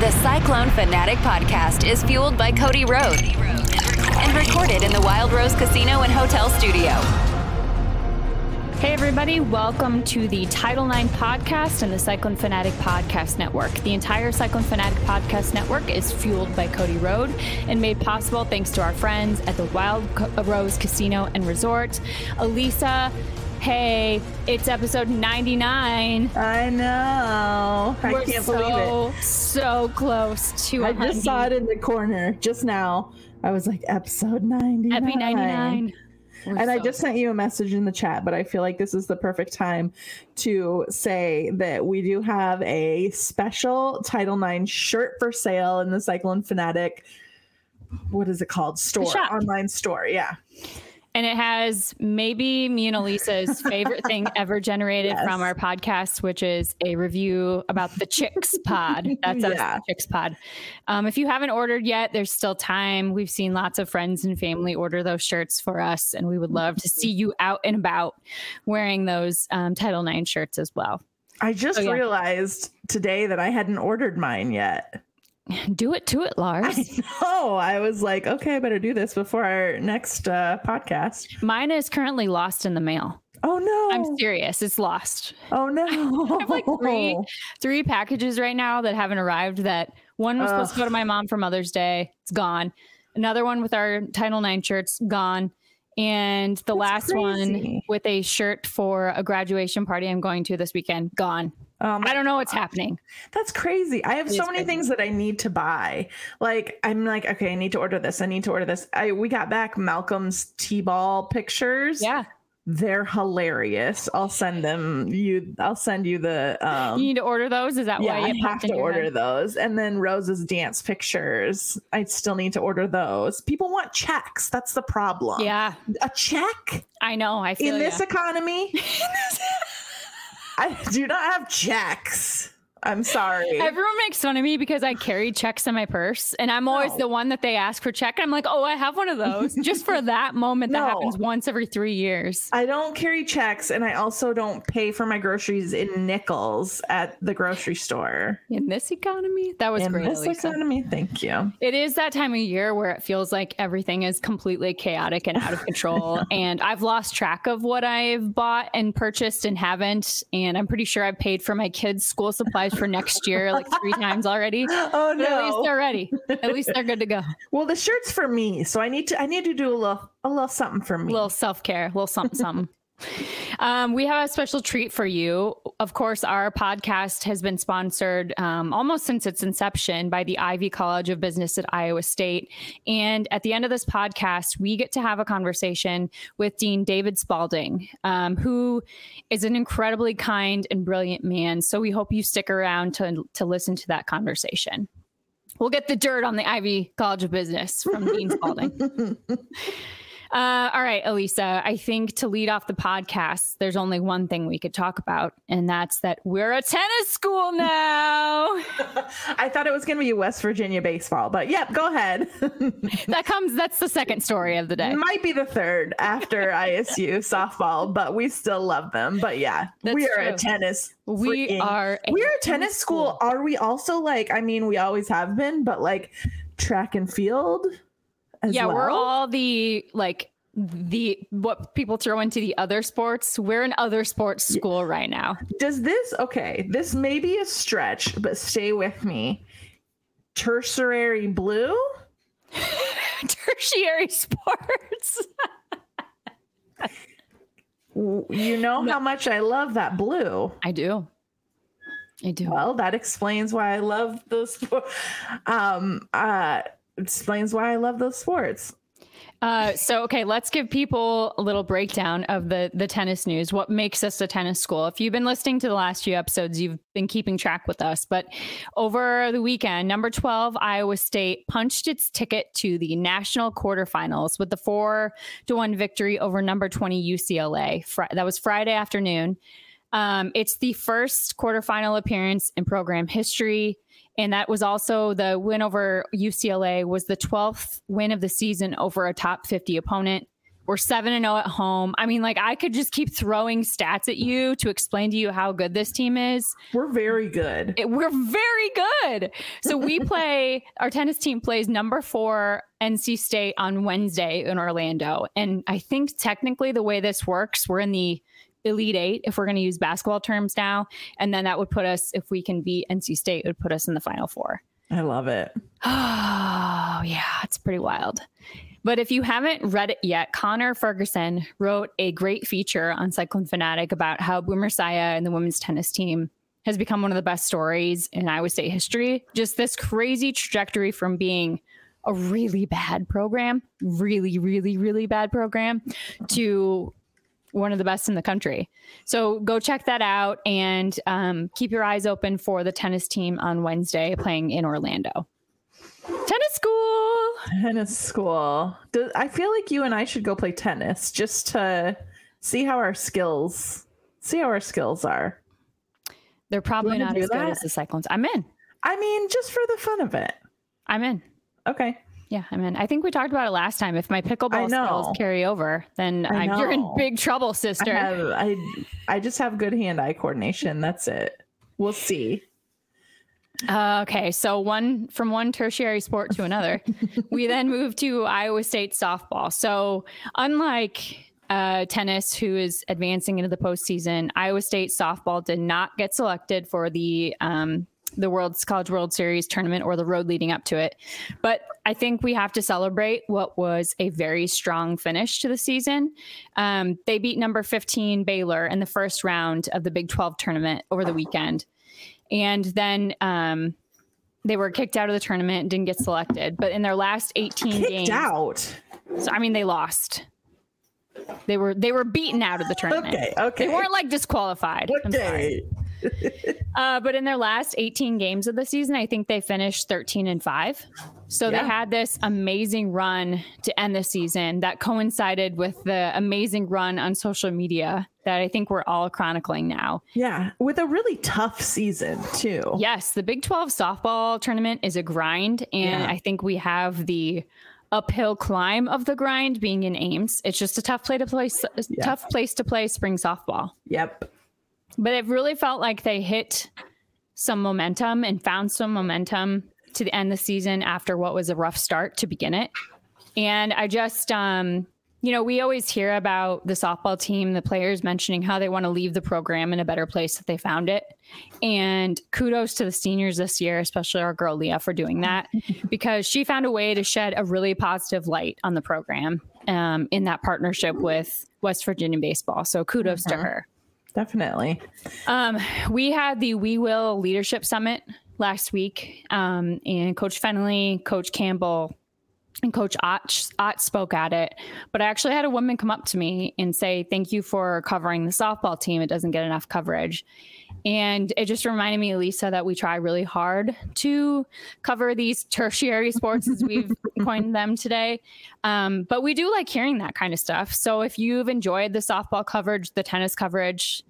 The Cyclone Fanatic podcast is fueled by Cody Road and recorded in the Wild Rose Casino and Hotel Studio. Hey, everybody, welcome to the Title IX podcast and the Cyclone Fanatic Podcast Network. The entire Cyclone Fanatic Podcast Network is fueled by Cody Road and made possible thanks to our friends at the Wild Rose Casino and Resort. Alisa, Hey, it's episode 99. I know. I We're can't so, believe it. So close to I 100. just saw it in the corner just now. I was like, episode 99. Happy 99. We're And I just sent you a message in the chat, but I feel like this is the perfect time to say that we do have a special Title IX shirt for sale in the Cyclone Fanatic. What is it called? Store, online store. Yeah. And it has maybe me and Elisa's favorite thing ever generated Yes. from our podcast, which is a review about the Chicks Pod. That's us, Yeah. the Chicks Pod. Um, if you haven't ordered yet, there's still time. We've seen lots of friends and family order those shirts for us, and we would love to see you out and about wearing those um, Title IX shirts as well. I just Oh, yeah. realized today that I hadn't ordered mine yet. Do it to it, Lars. I know. I was like, okay, I better do this before our next uh, podcast. Mine is currently lost in the mail. Oh no! I'm serious. It's lost. Oh no! I have like three three packages right now that haven't arrived. That one was supposed to go to my mom for Mother's Day. It's gone. Another one with our Title IX shirts gone. And the last one with a shirt for a graduation party I'm going to this weekend, gone. Um, I don't know what's happening. That's crazy. I have It so many crazy. things that I need to buy. Like I'm like, okay, I need to order this. I need to order this. I we got back Malcolm's T-ball pictures. Yeah. They're hilarious. I'll send them you I'll send you the um you need to order those. Is that yeah, why I you have to order head? those. And then Rose's dance pictures. I still need to order those. People want checks. That's the problem. Yeah, A check I know. I feel in this economy. I do not have checks. I'm sorry. Everyone makes fun of me because I carry checks in my purse, and I'm always No. the one that they ask for check. I'm like, oh, I have one of those just for that moment that happens once every three years. I don't carry checks and I also don't pay for my groceries in nickels at the grocery store. In this economy, that was in great. this Alisa. economy, thank you. It is that time of year where it feels like everything is completely chaotic and out of control. and I've lost track of what I've bought and purchased and haven't. And I'm pretty sure I've paid for my kids' school supplies for next year like three times already. Oh But at least no. they're ready. At least they're good to go. Well, the shirt's for me, so I need to I need to do a little a little something for me. A little self care, a little something, something. Um, we have a special treat for you. Of course, our podcast has been sponsored um, almost since its inception by the Ivy College of Business at Iowa State. And at the end of this podcast, we get to have a conversation with Dean David Spalding, um, who is an incredibly kind and brilliant man. So we hope you stick around to, to listen to that conversation. We'll get the dirt on the Ivy College of Business from Dean Spalding. Uh, all right, Alisa, I think to lead off the podcast, there's only one thing we could talk about, and that's that we're a tennis school now. I thought it was going to be West Virginia baseball, but yep, go ahead. that comes, that's the second story of the day. It might be the third after ISU softball, but we still love them. But yeah, That's we are a tennis. We freaking- are a we're a tennis school. Are we also like? I mean, we always have been, but like track and field. Yeah, we're all the like the what people throw into the other sports. We're in other sports school right now. Does this okay? This may be a stretch, but stay with me. Tertiary blue. Tertiary sports. You know how much I love that blue. I do. I do. Well, that explains why I love those. Um, uh, explains why I love those sports. Uh, so okay, let's give people a little breakdown of the the tennis news. What makes us a tennis school? If you've been listening to the last few episodes, you've been keeping track with us. But over the weekend, number twelve Iowa State punched its ticket to the national quarterfinals with the four to one victory over number twenty UCLA. Fr- that was Friday afternoon. Um, it's the first quarterfinal appearance in program history. And that was also the win over UCLA was the 12th win of the season over a top 50 opponent. We're 7 and 0 at home. I mean, like I could just keep throwing stats at you to explain to you how good this team is. We're very good. It, we're very good. So we play our tennis team plays number 4 NC State on Wednesday in Orlando. And I think technically the way this works, we're in the Elite Eight, if we're going to use basketball terms now. And then that would put us, if we can beat NC State, it would put us in the Final Four. I love it. Oh, yeah, it's pretty wild. But if you haven't read it yet, Connor Ferguson wrote a great feature on Cyclone Fanatic about how Boomer Esiason and the women's tennis team has become one of the best stories in Iowa State history. Just this crazy trajectory from being a really bad program, really, really, really bad program, to one of the best in the country. So go check that out and um, keep your eyes open for the tennis team on Wednesday playing in Orlando. Tennis school. Tennis school. Do, I feel like you and I should go play tennis just to see how our skills see how our skills are. They're probably not as that? good as the Cyclones. I'm in. I mean, just for the fun of it. I'm in. Okay. Yeah, I mean, I think we talked about it last time. If my pickleball skills carry over, then you're in big trouble, sister. I, have, I, I just have good hand-eye coordination. That's it. We'll see. Uh, okay, so one from one tertiary sport to another, we then move to Iowa State softball. So unlike uh, tennis, who is advancing into the postseason, Iowa State softball did not get selected for the um, the World's College World Series tournament or the road leading up to it. But I think we have to celebrate what was a very strong finish to the season. Um, they beat number 15 Baylor in the first round of the Big 12 tournament over the weekend. And then um, they were kicked out of the tournament and didn't get selected. But in their last 18 kicked games, out. So I mean, they lost. They were they were beaten out of the tournament. Okay, okay. They weren't like disqualified. Okay. uh, but in their last 18 games of the season, I think they finished 13 and 5. So yeah. they had this amazing run to end the season that coincided with the amazing run on social media that I think we're all chronicling now. Yeah, with a really tough season, too. Yes, the Big 12 softball tournament is a grind. And yeah. I think we have the uphill climb of the grind being in Ames. It's just a tough play to play, yeah. tough place to play spring softball. Yep. But it really felt like they hit some momentum and found some momentum to the end of the season after what was a rough start to begin it. And I just, um, you know, we always hear about the softball team, the players mentioning how they want to leave the program in a better place that they found it. And kudos to the seniors this year, especially our girl Leah, for doing that because she found a way to shed a really positive light on the program um, in that partnership with West Virginia baseball. So kudos mm-hmm. to her. Definitely. Um, we had the We Will Leadership Summit last week, um, and Coach Fennelly, Coach Campbell, and Coach Ott, Ott spoke at it. But I actually had a woman come up to me and say, Thank you for covering the softball team. It doesn't get enough coverage. And it just reminded me, Lisa, that we try really hard to cover these tertiary sports as we've coined them today. Um, but we do like hearing that kind of stuff. So if you've enjoyed the softball coverage, the tennis coverage,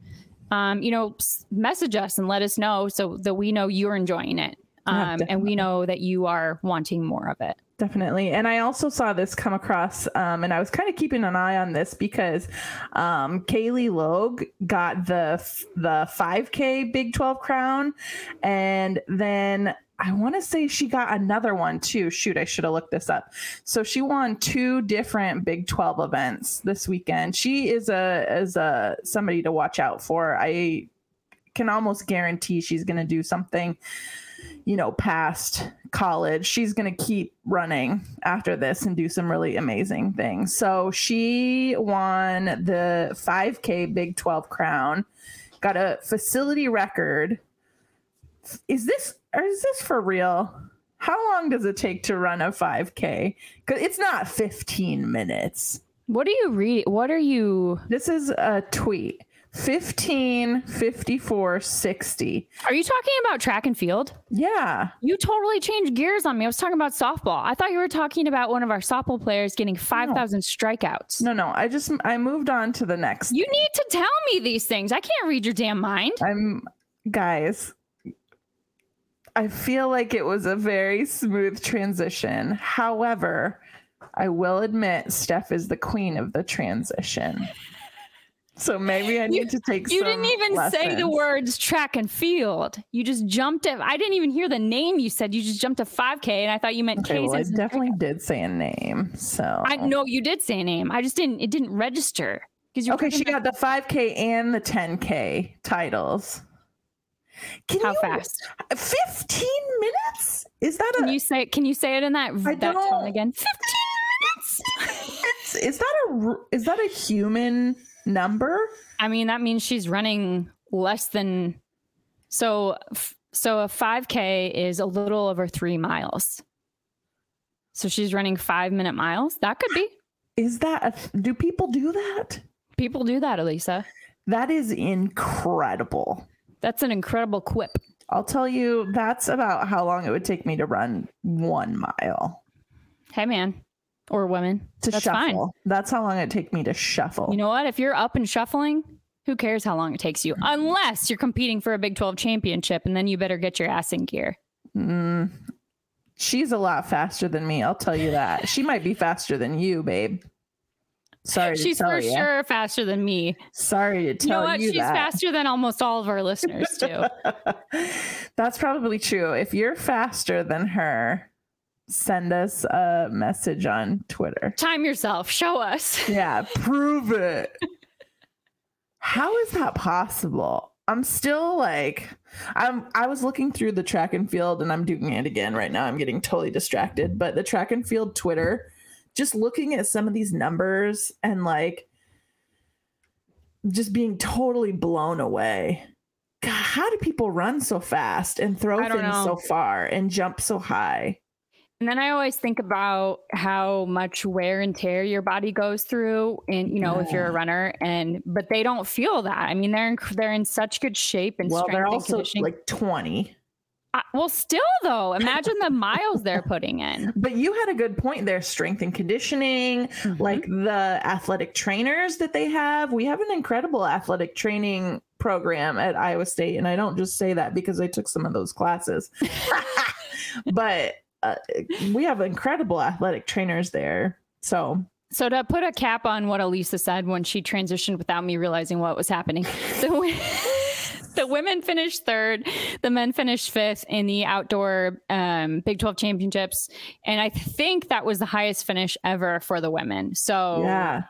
um, you know, message us and let us know so that we know you're enjoying it. Um, yeah, and we know that you are wanting more of it. Definitely. And I also saw this come across, um, and I was kind of keeping an eye on this because um, Cailie Logue got the the 5K Big 12 crown, and then I want to say she got another one too. Shoot, I should have looked this up. So she won two different Big 12 events this weekend. She is a is a somebody to watch out for. I can almost guarantee she's going to do something you know, past college. She's going to keep running after this and do some really amazing things. So she won the 5K Big 12 crown, got a facility record. Is this or is this for real? How long does it take to run a 5K? Because it's not 15 minutes. What are you reading? What are you? This is a tweet 15, 54, 60. Are you talking about track and field? Yeah. You totally changed gears on me. I was talking about softball. I thought you were talking about one of our softball players getting 5,000 strikeouts. No, no. I just, I moved on to the next. You need to tell me these things. I can't read your damn mind. I'm, guys, I feel like it was a very smooth transition. However, I will admit Steph is the queen of the transition. So maybe I need You- to take You didn't even say the words track and field. You just jumped it. I didn't even hear the name you said. You just jumped to 5K, and I thought you meant Okay, well, I definitely did say a name. So I know you did say a name. I just didn't. It didn't register because you. Okay, she got the 5K and the 10K titles. Can how you, fast? 15 minutes? Is that Can a you say? Can you say it in that I that tone again? Fifteen minutes. it's, is that a? is that a human number? I mean, that means she's running less than. So, so a 5K is a little over three miles. So she's running five minute miles. That could be. Is that a, do people do that? People do that, Alisa. That is incredible. That's an incredible quip. I'll tell you that's about how long it would take me to run 1 mile. Hey, man, or women. To That's shuffle. fine. That's how long it take me to shuffle. You know what? If you're up and shuffling, who cares how long it takes you? Unless you're competing for a Big 12 championship, and then you better get your ass in gear. Mm, she's a lot faster than me. I'll tell you that. She might be faster than you, babe. Sorry to She's for you. sure faster than me. Sorry to tell You know what? you She's that. faster than almost all of our listeners, too. That's probably true. If you're faster than her, send us a message on Twitter. Time yourself. Show us. Yeah, prove it. How is that possible? I'm still like I'm I was looking through the track and field and I'm doing it again right now. I'm getting totally distracted, but the track and field Twitter just looking at some of these numbers and like just being totally blown away. God, how do people run so fast and throw things know. so far and jump so high? And then I always think about how much wear and tear your body goes through, and you know, if you're a runner, and but they don't feel that. I mean, they're in, they're in such good shape and Well, strength they're also conditioning. like 20. I- well, still though, imagine the miles they're putting in. But you had a good point there strength and conditioning, Mm-hmm. like the athletic trainers that they have. We have an incredible athletic training program at Iowa State. And I don't just say that because I took some of those classes, but uh, we have incredible athletic trainers there. So, So to put a cap on what Alisa said when she transitioned without me realizing what was happening, the, wo- the women finished third, the men finished fifth in the outdoor um, Big 12 championships. And I think that was the highest finish ever for the women. So yeah.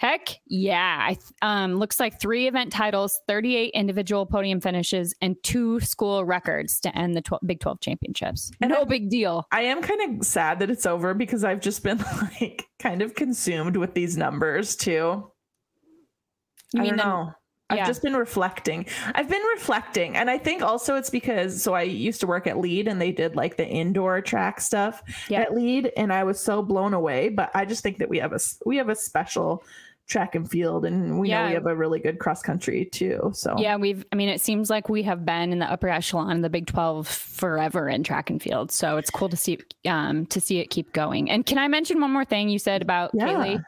Heck yeah. I th- um, looks like three event titles, 38 individual podium finishes, and two school records to end the 12, Big 12 championships. And no I'm- big deal. I am kind of sad that it's over because I've just been like kind of consumed with these numbers too. You I don't the- know. I've just been reflecting. I've been reflecting. And I think also it's because so I used to work at Lied and they did like the indoor track stuff Yeah. at Lied and I was so blown away, but I just think that we have a we have a special track and field and we know we have a really good cross country too. So Yeah, we've, I mean, it seems like we have been in the upper echelon of the Big 12 forever in track and field. So it's cool to see, um, to see it keep going. And can I mention one more thing you said about Yeah. Cailie?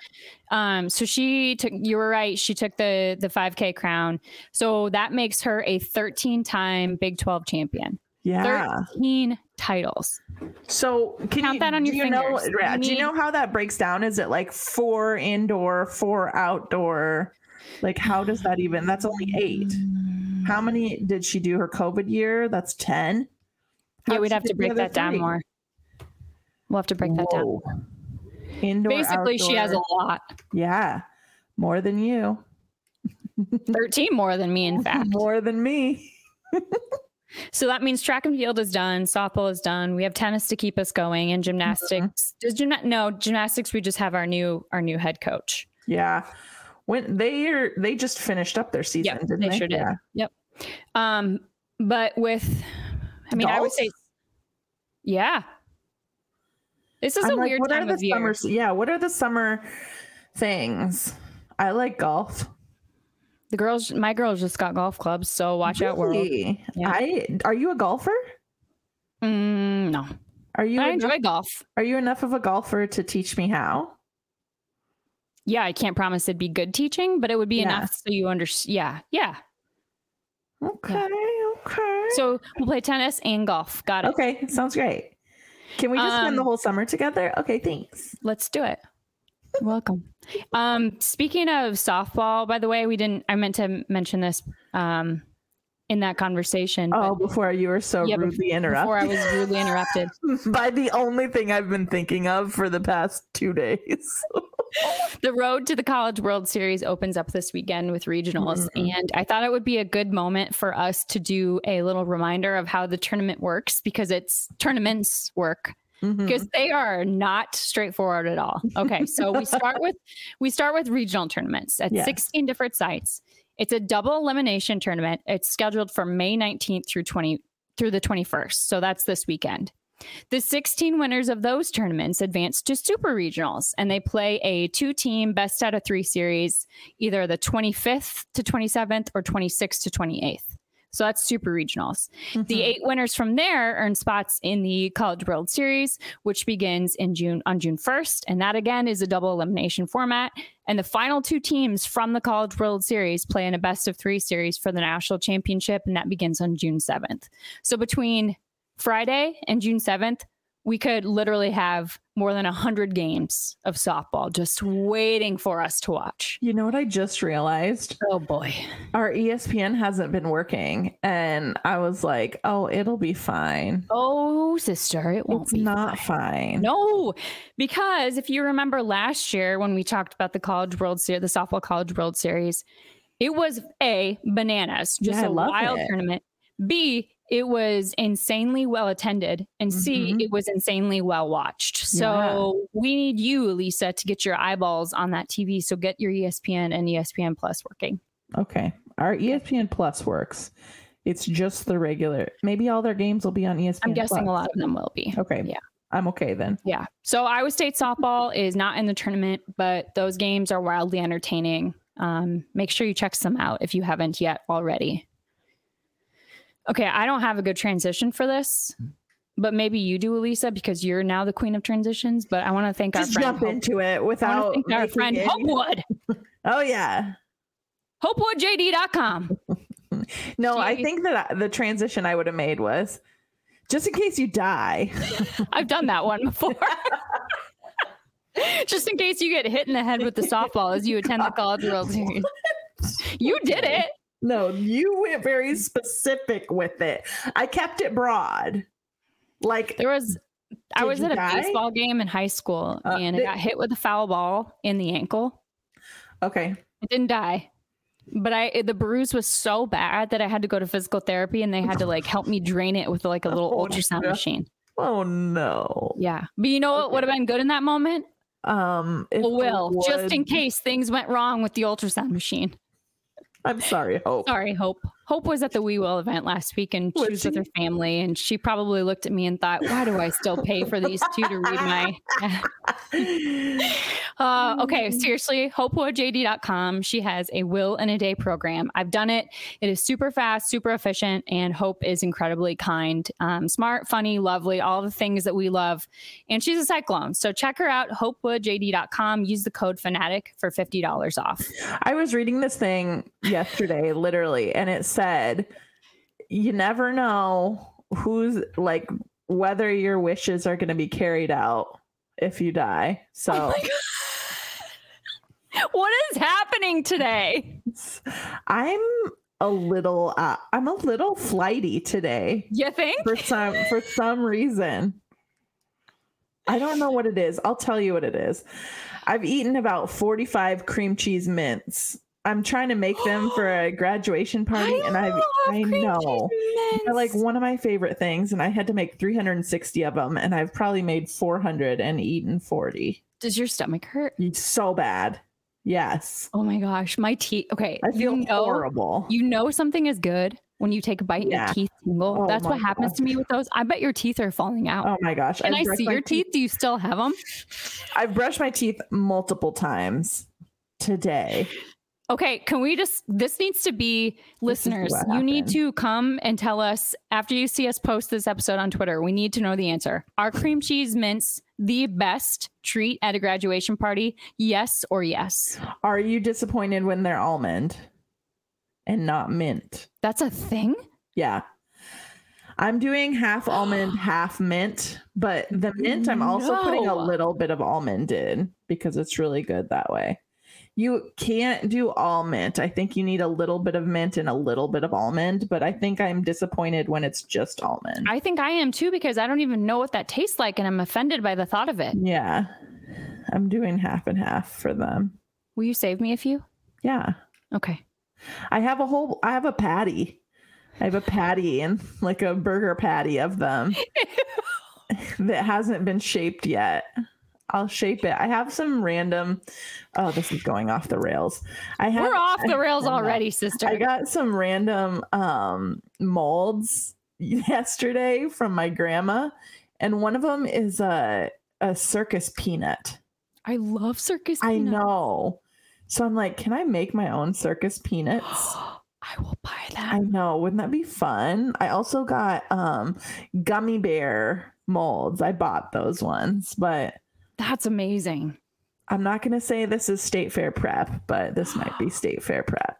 Um, so she took, you were right. She took the, the 5K crown. So that makes her a 13 time Big 12 champion, yeah. 13 titles. So can Count you, that on your you know fingers. yeah, You do you know how that breaks down? Is it like four indoor, four outdoor? Like how does that even that's only eight. How many did she do her COVID year? That's ten. yeah, we'd have to break that down more. We'll have to break that down. Indoor. Basically, she has a lot. yeah, more than you, 13 more than me, in fact. more than me. So that means track and field is done, softball is done. We have tennis to keep us going, and gymnastics. Does gymna- no gymnastics? We just have our new our new head coach. Yeah, when they are they just finished up their season, Yep, didn't they they? sure did. Yeah. Yep. Um, but with, I mean, I would say Yeah. This is I'm a like, weird time of the year. Yeah, what are the summer things? I like golf. The girls, my girls just got golf clubs, so watch out, world. Really? Yeah. I are you a golfer? Mm, no, Are you I enough, enjoy golf. are you enough of a golfer to teach me how? Yeah, I can't promise it'd be good teaching, but it would be Yeah. enough so you understand. Yeah, yeah. Okay, okay. So we'll play tennis and golf. Got it. okay, sounds great. Can we just spend the Um, whole summer together? Okay, thanks. Let's do it. Welcome. Um, speaking of softball, by the way, we didn't. I meant to mention this um, in that conversation. but Oh, before you were so Yeah, rudely before I was rudely interrupted. by the only thing I've been thinking of for the past two days. the road to the College World Series opens up this weekend with regionals. Mhm. And I thought it would be a good moment for us to do a little reminder of how the tournament works because it's tournaments work Mm-hmm. Because they are not straightforward at all. Okay, so we start with we start with regional tournaments at Yes. 16 different sites. It's a double elimination tournament. It's scheduled for May 19th through 20 through the 21st. So that's this weekend. The 16 winners of those tournaments advance to super regionals and they play a two team best out of 3 series either the 25th to 27th or 26th to 28th. So that's super regionals. The Mhm. eight winners from there earn spots in the College World Series, which begins in June on June 1st. And that again is a double elimination format. And the final two teams from the College World Series play in a best of three series for the national championship, and that begins on June 7th. So between Friday and June 7th, we could literally have more than 100 games of softball just waiting for us to watch. You know what I just realized? Oh boy. Our ESPN hasn't been working, and I was like, "Oh, it'll be fine." Oh, sister, it won't It's be not fine. fine. No, because if you remember last year when we talked about the College World Series, the softball College World Series, it was A, bananas, just Yeah, a wild it. tournament. B, it was insanely well attended. And C, Mhm. it was insanely well watched. So we need you, Lisa, to get your eyeballs on that TV. So get your ESPN and ESPN Plus working. Okay, our ESPN Plus works. It's just the regular. Maybe all their games will be on ESPN. I'm guessing Plus. a lot of them will be. Okay, Yeah. I'm okay then. Yeah. So Iowa State softball is not in the tournament, but those games are wildly entertaining. Um, make sure you check some out if you haven't yet already. Okay, I don't have a good transition for this, but maybe you do, Alisa, because you're now the queen of transitions. But I want to thank Just our friend. jump Hope- into it without thank our friend it- Hopewood. Oh yeah. HopewoodJD.com. No, I think that the transition I would have made was just in case you die. I've done that one before. Just in case you get hit in the head with the softball as you attend the College World Series. You did it. No, you went very specific with it. I kept it broad. Like There was I was at a die? baseball game in high school Uh, and I got hit with a foul ball in the ankle. okay. I didn't die. But I the bruise was so bad that I had to go to physical therapy and they had to like help me drain it with like a little Oh, ultrasound no. machine. Oh no. Yeah. But you know what would have been good in that moment? Um A will, just in case things went wrong with the ultrasound machine. I'm sorry, Hope. Sorry, Hope. Hope was at the We Will event last week and she Was with her family and she probably looked at me and thought, why do I still pay for these two to read my Uh, okay, seriously, hopewoodjd.com. She has a will in a day program. I've done it. It is super fast, super efficient, and Hope is incredibly kind, um, smart, funny, lovely, all the things that we love. And she's a cyclone. So check her out, hopewoodjd.com. Use the code fanatic for $50 off. I was reading this thing yesterday, literally, and it said, you never know who's like whether your wishes are going to be carried out if you die. So What is happening today? I'm a little, uh, I'm a little flighty today You think? for some for some reason. I don't know what it is. I'll tell you what it is. I've eaten about 45 cream cheese mints. I'm trying to make them for a graduation party, and I've love I cream know they're like one of my favorite things, and I had to make 360 of them, and I've probably made 400 and eaten 40. Does your stomach hurt? It's so bad. Yes, Oh my gosh, my teeth. Okay, I feel you know, horrible. You know something is good when you take a bite and Yeah. your teeth tingle. Oh That's what happens gosh. to me with those. I bet your teeth are falling out. Oh my gosh. Can I've I see your teeth? Do you still have them? I've brushed my teeth multiple times today. Okay, can we just this needs to be listeners. You need to come and tell us after you see us post this episode on Twitter. We need to know the answer. Are cream cheese mints the best treat at a graduation party? Yes or yes? Are you disappointed when they're almond and not mint? That's a thing? Yeah. I'm doing half almond, half mint, but the mint I'm also putting a little bit of almond in because it's really good that way. You can't do all mint. I think you need a little bit of mint and a little bit of almond, but I think I'm disappointed when it's just almond. I think I am too because I don't even know what that tastes like and I'm offended by the thought of it. yeah. I'm doing half and half for them. Will you save me a few? Yeah. Okay. I have a whole I have a patty. I have a patty and like a burger patty of them that hasn't been shaped yet. I'll shape it. I have some random oh, this is going off the rails. I have We're off the rails I already, sister. I got some random um molds yesterday from my grandma, and one of them is a a circus peanut. I love circus I know. So I'm like, can I make my own circus peanuts? I will buy that. I know. Wouldn't that be fun? I also got um gummy bear molds. I bought those ones, but That's amazing. I'm not going to say this is state fair prep, but this might be state fair prep.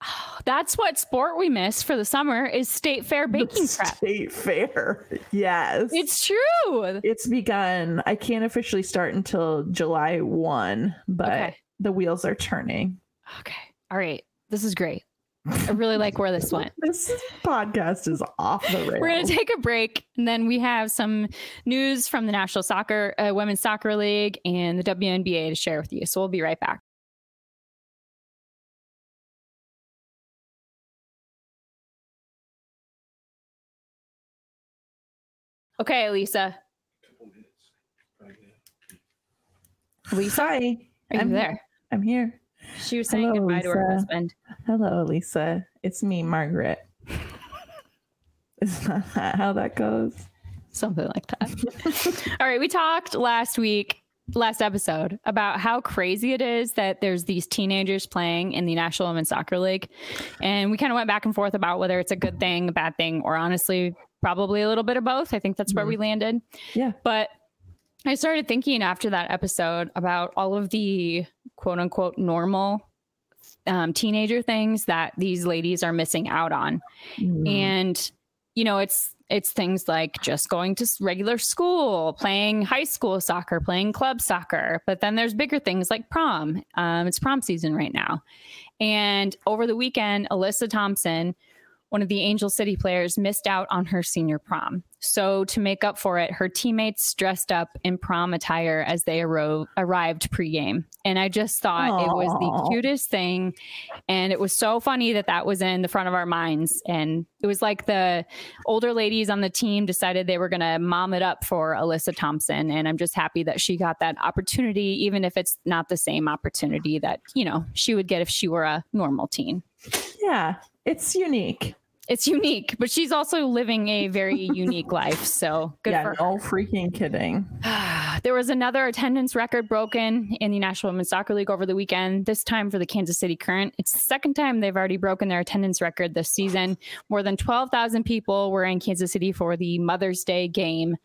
That's what sport we miss for the summer is state fair baking prep. State fair. Yes. It's true. it's begun. I can't officially start until July 1, but Okay. the wheels are turning. Okay. All right. This is great. I really like where this went. This podcast is off the rails. We're going to take a break and then we have some news from the National Soccer uh, Women's Soccer League and the WNBA to share with you. So we'll be right back. Okay, Lisa. Lisa, Hi. are you I'm there? Here. I'm here. She was saying Hello, goodbye to her husband. Hello, Lisa. It's me, Margaret. Is that how that goes? Something like that. All right. We talked last week, last episode, about how crazy it is that there's these teenagers playing in the National Women's Soccer League. And we kind of went back and forth about whether it's a good thing, a bad thing, or honestly, probably a little bit of both. I think that's where we mm-hmm. landed. Yeah. But I started thinking after that episode about all of the quote unquote normal um, teenager things that these ladies are missing out on. Mm. and you know it's it's things like just going to regular school playing high school soccer playing club soccer. But then there's bigger things like prom. Um, it's prom season right now. And over the weekend alyssa thompson one of the angel city players missed out on her senior prom. So to make up for it her teammates dressed up in prom attire as they arro- arrived pregame. And i just thought it was the cutest thing. And it was so funny that that was in the front of our minds. And it was like the older ladies on the team decided they were going to mom it up for alyssa thompson. And i'm just happy that she got that opportunity even if it's not the same opportunity that you know she would get if she were a normal teen. Yeah, it's unique. it's unique but she's also living a very unique life so good yeah, for her no freaking kidding. there was another attendance record broken in the National Women's Soccer League over the weekend, this time for the Kansas City Current. It's the second time they've already broken their attendance record this season. More than 12,000 people were in Kansas City for the Mother's Day game.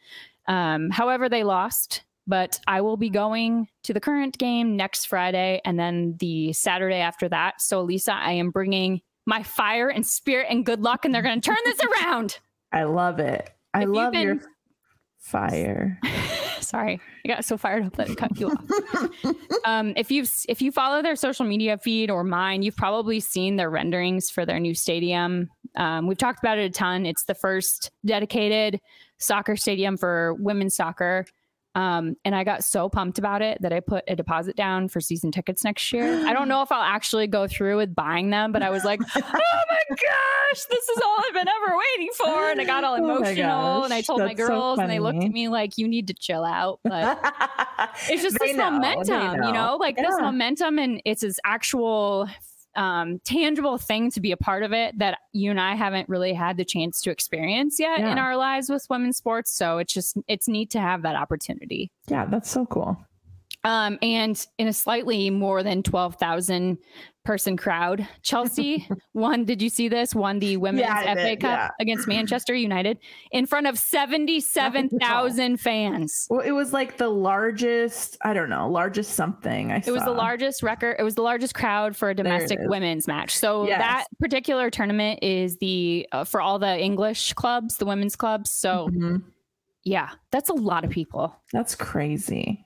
Um, however, they lost. But I will be going to the current game next Friday and then the Saturday after that. So, Lisa, I am bringing my fire and spirit and good luck, and they're going to turn this around. I love it. I If love your fire. Sorry, I got so fired up that it cut you off. um, if you've if you follow their social media feed or mine, you've probably seen their renderings for their new stadium. Um, we've talked about it a ton. It's the first dedicated soccer stadium for women's soccer. Um, and I got so pumped about it that I put a deposit down for season tickets next year. I don't know if I'll actually go through with buying them, but I was like, oh my gosh, this is all I've been ever waiting for. And I got all Oh emotional and I told my that's so girls, and they looked at me like, you need to chill out. But it's just They this know, momentum, you know, like this momentum, and it's this actual um, tangible thing to be a part of it that you and I haven't really had the chance to experience yet Yeah. in our lives with women's sports. So it's just it's neat to have that opportunity. Yeah, that's so cool. Um, and in a slightly more than 12,000 person crowd, Chelsea won. Did you see this? Won the women's Yeah, FA did, Cup yeah. against Manchester United in front of 77,000 fans. Well, it was like the largest, I don't know, largest something. I It was the largest record. It was the largest crowd for a domestic women's match. So Yes. that particular tournament is the uh, for all the English clubs, the women's clubs. So Mhm. yeah, that's a lot of people. That's crazy.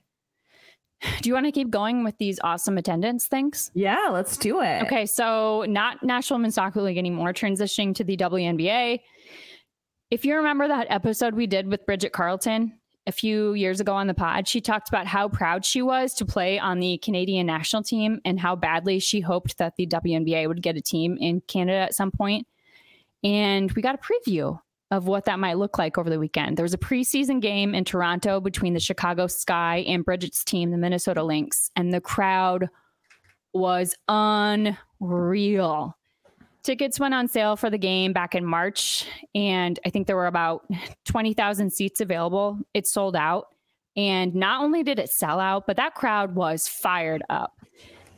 Do you want to keep going with these awesome attendance things? Yeah, let's do it. Okay, so not National Women's Soccer League anymore, transitioning to the WNBA. If you remember that episode we did with Bridget Carleton a few years ago on the pod, she talked about how proud she was to play on the Canadian national team and how badly she hoped that the WNBA would get a team in Canada at some point. And we got a preview of what that might look like over the weekend. There was a preseason game in Toronto between the Chicago Sky and Bridget's team, the Minnesota Lynx, and the crowd was unreal. Tickets went on sale for the game back in March, and I think there were about 20,000 seats available. It sold out. And not only did it sell out, but that crowd was fired up.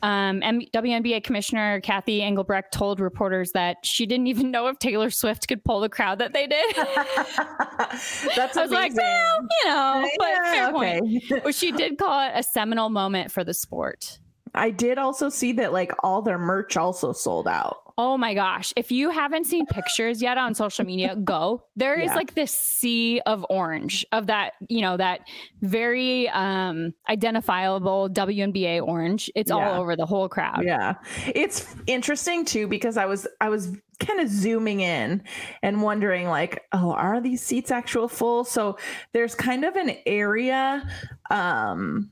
Um, M- WNBA Commissioner Cathy Engelbert told reporters that she didn't even know if Taylor Swift could pull the crowd that they did. That's what I was like, well, you know, but Yeah, fair point. okay. But she did call it a seminal moment for the sport. I did also see that like all their merch also sold out. Oh my gosh. If you haven't seen pictures yet on social media, go. There is Yeah. like this sea of orange of that, you know, that very um identifiable WNBA orange. It's Yeah. all over the whole crowd. Yeah. It's interesting too because I was I was kind of zooming in and wondering like, oh, are these seats actual full? So there's kind of an area um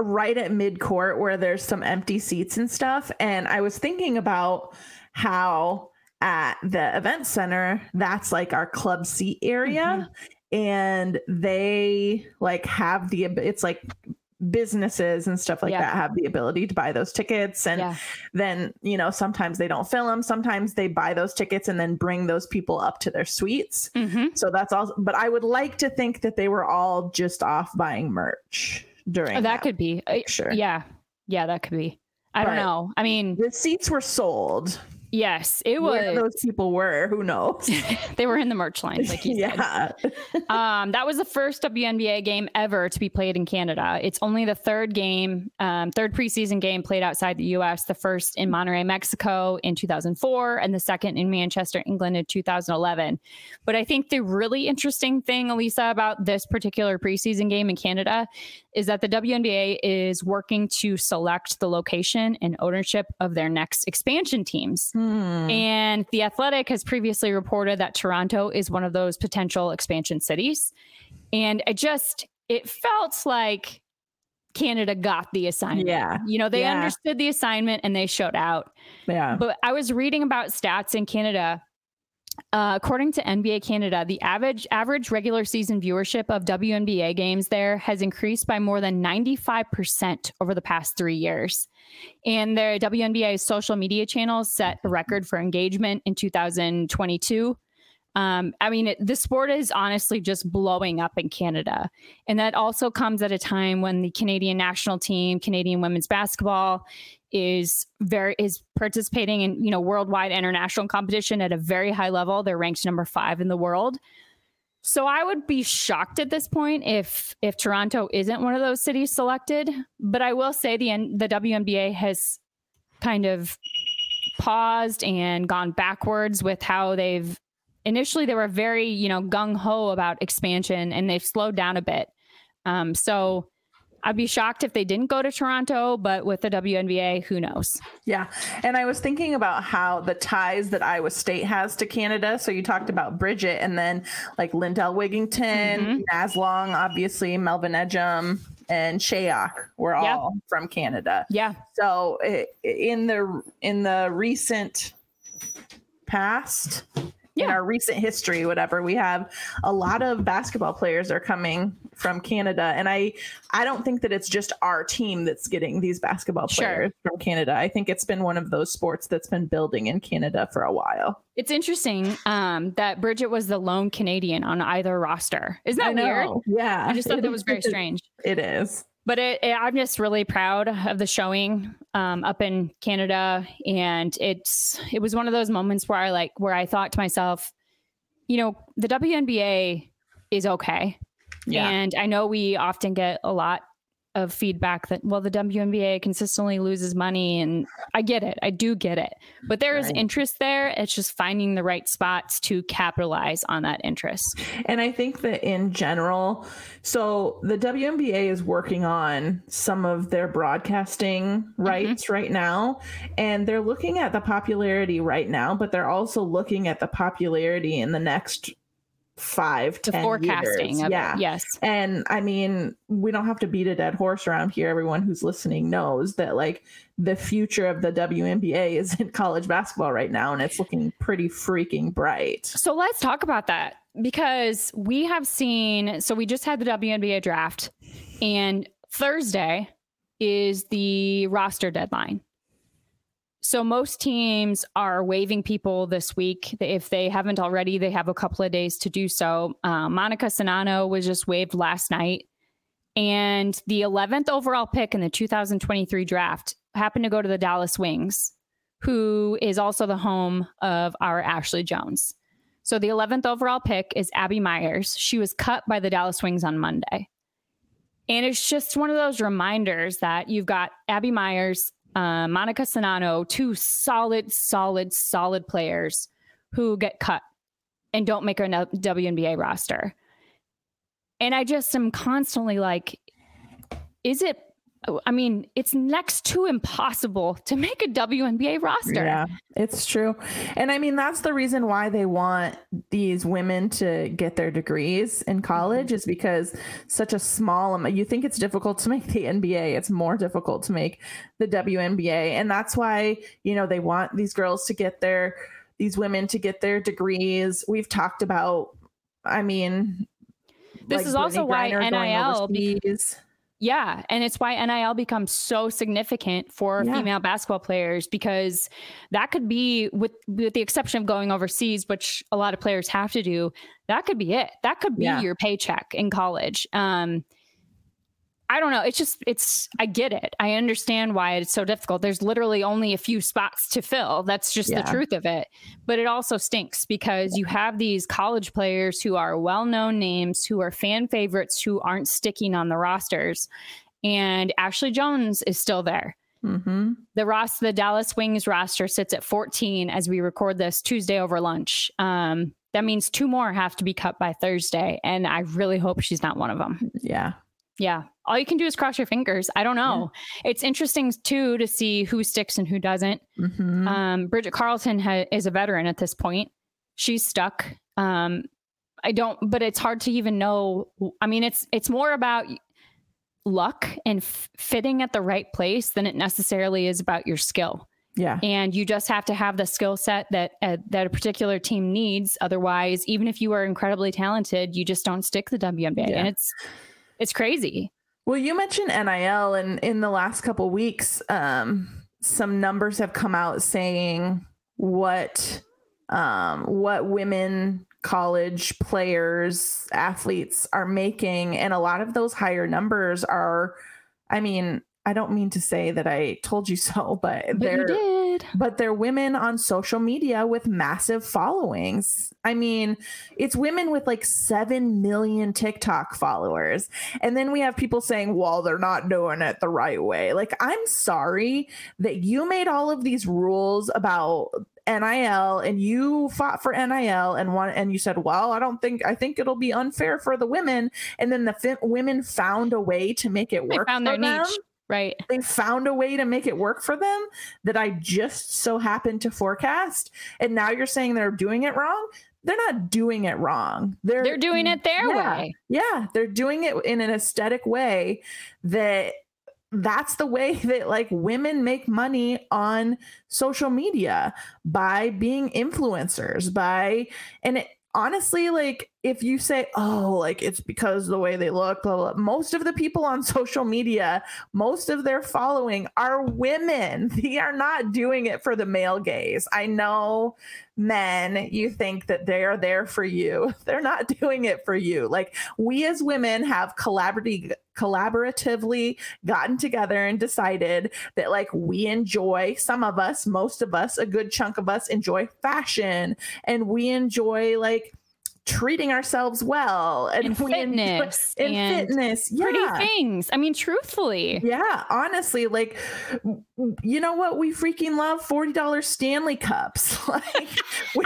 right at mid court where there's some empty seats and stuff. And I was thinking about how at the event center that's like our club seat area. And they like have the it's like businesses and stuff like Yeah. that have the ability to buy those tickets. And Yeah. then you know sometimes they don't fill them sometimes they buy those tickets and then bring those people up to their suites. Hmm so that's all but i would like to think that they were all just off buying merch during that, that, could be. Uh, picture. Yeah. Yeah, that could be. I don't know. I mean, the seats were sold yes, it where was. those people were who knows they were in the merch lines, like you said. yeah um, that was the first WNBA game ever to be played in Canada. It's only the third game, um, third preseason game played outside the US, the first in Monterrey, Mexico in 2004, and the second in Manchester, England in 2011. But I think the really interesting thing, Alisa, about this particular preseason game in Canada is that the WNBA is working to select the location and ownership of their next expansion teams. Hmm. And The Athletic has previously reported that Toronto is one of those potential expansion cities. And it just, it felt like Canada got the assignment. Yeah. You know, they Yeah. understood the assignment and they showed out. yeah But I was reading about stats in Canada. Uh, according to NBA Canada, the average average regular season viewership of WNBA games there has increased by more than 95% over the past three years. And their WNBA social media channels set a record for engagement in 2022. Um, I mean, it, the sport is honestly just blowing up in Canada. And that also comes at a time when the Canadian national team, Canadian women's basketball, is very is participating in you know worldwide international competition at a very high level. They're ranked number five in the world. So I would be shocked at this point if if Toronto isn't one of those cities selected. But I will say the the WNBA has kind of paused and gone backwards with how they've initially they were very you know gung ho about expansion and they've slowed down a bit. Um, so I'd be shocked if they didn't go to Toronto, but with the WNBA, who knows? Yeah. And I was thinking about how the ties that Iowa State has to Canada. So you talked about Bridget and then like Lindell Wigginton, Naz Long, obviously, Melvin Ejim, and Shayok were Yeah. all from Canada. Yeah, So in the in the recent past, in Yeah. our recent history, whatever, we have a lot of basketball players are coming from Canada. And I I don't think that it's just our team that's getting these basketball Sure. players from Canada. I think it's been one of those sports that's been building in Canada for a while. It's interesting um, that Bridget was the lone Canadian on either roster. Isn't that weird? Yeah. I just thought It that was very strange. It is. But it, it- I'm just really proud of the showing um, up in Canada, and it's it was one of those moments where I like where I thought to myself, you know, the WNBA is okay, Yeah. and I know we often get a lot of feedback that well the WNBA consistently loses money and I get it. I do get it. But there is Right. interest there. It's just finding the right spots to capitalize on that interest. And I think that in general, so the WNBA is working on some of their broadcasting mm-hmm. rights right now. And they're looking at the popularity right now, but they're also looking at the popularity in the next five, The ten forecasting years. of yeah. it. Yes. And I mean, we don't have to beat a dead horse around here. Everyone who's listening knows that like the future of the WNBA is in college basketball right now, and it's looking pretty freaking bright. So let's talk about that because we have seen. So we just had the WNBA draft, and Thursday is the roster deadline. So most teams are waiving people this week. If they haven't already, they have a couple of days to do so. Uh, Monika Czinano was just waived last night. And the 11th overall pick in the 2023 draft happened to go to the Dallas Wings, who is also the home of our Ashley Joens. So the 11th overall pick is Abby Meyers. She was cut by the Dallas Wings on Monday. And it's just one of those reminders that you've got Abby Meyers, uh, Monika Czinano, two solid, solid, solid players who get cut and don't make a WNBA roster. And I just am constantly like, is it? Oh, I mean, it's next to impossible to make a WNBA roster. Yeah, it's true. And I mean, that's the reason why they want these women to get their degrees in college mm-hmm. is because such a small amount. You think it's difficult to make the NBA, it's more difficult to make the WNBA. And that's why, you know, they want these girls to get their, these women to get their degrees. We've talked about, I mean, This is also why Griner NIL be- overseas. Yeah, and it's why NIL becomes so significant for Yeah. female basketball players because that could be with with the exception of going overseas, which a lot of players have to do. That could be it. That could be Yeah. your paycheck in college. Um I don't know. It's just it's I get it. I understand why it's so difficult. There's literally only a few spots to fill. That's just Yeah. the truth of it. But it also stinks because you have these college players who are well-known names, who are fan favorites who aren't sticking on the rosters. And Ashley Joens is still there. Mm-hmm. The Ross, the Dallas Wings roster sits at 14 as we record this Tuesday over lunch. Um, that means two more have to be cut by Thursday, and I really hope she's not one of them. Yeah. Yeah. All you can do is cross your fingers. I don't know. It's interesting too to see who sticks and who doesn't. Mm-hmm. Um, Bridget Carleton ha- is a veteran at this point. She's stuck. Um, I don't, but it's hard to even know. I mean, it's it's more about luck and f- fitting at the right place than it necessarily is about your skill. yeah. And you just have to have the skill set that uh, that a particular team needs. Otherwise, even if you are incredibly talented, you just don't stick the WNBA, Yeah. and it's it's crazy. Well, you mentioned NIL, and in the last couple weeks, um, some numbers have come out saying what um, what women college players, athletes are making, and a lot of those higher numbers are. I mean, I don't mean to say that I told you so, but, But they're did. but they're women on social media with massive followings. I mean, it's women with like 7 million TikTok followers. And then we have people saying, well, they're not doing it the right way. Like, I'm sorry that you made all of these rules about NIL and you fought for NIL and one and you said, "Well, I don't think I think it'll be unfair for the women." And then the fi- women found a way to make it They work found for their them niche, right? they found a way to make it work for them that I just so happened to forecast. And now you're saying they're doing it wrong. They're not doing it wrong. They're They're doing it their yeah, way. Yeah, they're doing it in an aesthetic way that that's the way that like women make money on social media by being influencers by and it, honestly like if you say oh like it's because the way they look blah, blah, most of the people on social media most of their following are women. They are not doing it for the male gaze. I know men you think that they are there for you. They're not doing it for you. Like we as women have collaboratively collaboratively gotten together and decided that like we enjoy some of us most of us a good chunk of us enjoy fashion and we enjoy like treating ourselves well and, and fitness enjoy, and, and, fitness yeah. pretty things. I mean truthfully. Yeah honestly like you know what we freaking love? $40 stanley cups. Like we,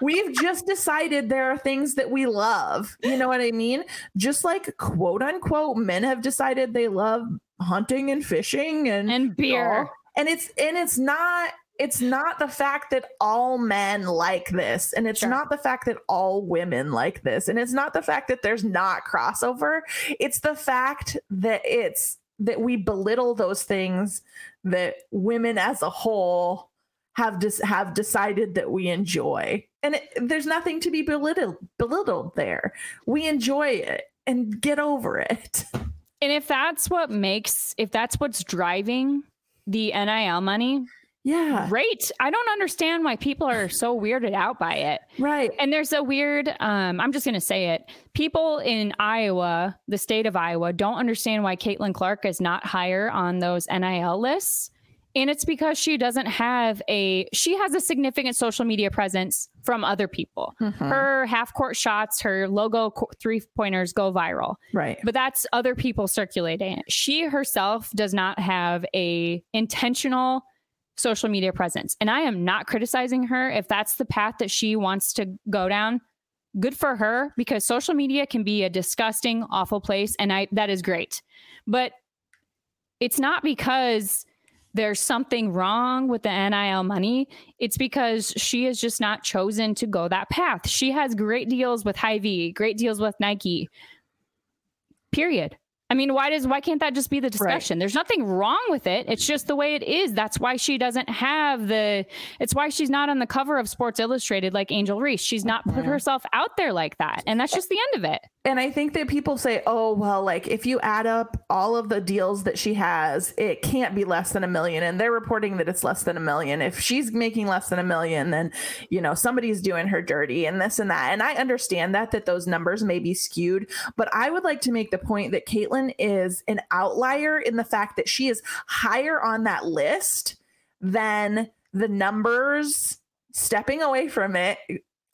we've just decided there are things that we love. You know what i mean? Just like quote unquote men have decided they love hunting and fishing and and beer. and it's and it's not it's not the fact that all men like this and it's sure. not the fact that all women like this and it's not the fact that there's not crossover. It's the fact that it's that we belittle those things that women as a whole have just have decided that we enjoy. And it, there's nothing to be belittled belittled there. We enjoy it and get over it. And if that's what makes if that's what's driving the NIL money yeah. Great. I don't understand why people are so weirded out by it. Right. And there's a weird, um, I'm just going to say it. People in Iowa, the state of Iowa, don't understand why Caitlin Clark is not higher on those NIL lists. And it's because she doesn't have a, she has a significant social media presence from other people. Mm-hmm. Her half court shots, her logo three pointers go viral. Right. But that's other people circulating it. She herself does not have a intentional social media presence. And I am not criticizing her if that's the path that she wants to go down. Good for her because social media can be a disgusting, awful place and I that is great. But it's not because there's something wrong with the NIL money. It's because she has just not chosen to go that path. She has great deals with Hy-Vee, great deals with Nike. Period. I mean, why does why can't that just be the discussion? Right. There's nothing wrong with it. It's just the way it is. That's why she doesn't have the it's why she's not on the cover of Sports Illustrated like Angel Reese. She's not put herself out there like that. And that's just the end of it. And I think that people say, "Oh, well, like if you add up all of the deals that she has, it can't be less than a million. And they're reporting that it's less than a million. If she's making less than a million, then, you know, somebody's doing her dirty and this and that. And I understand that that those numbers may be skewed, but I would like to make the point that Is an outlier in the fact that she is higher on that list than the numbers stepping away from it.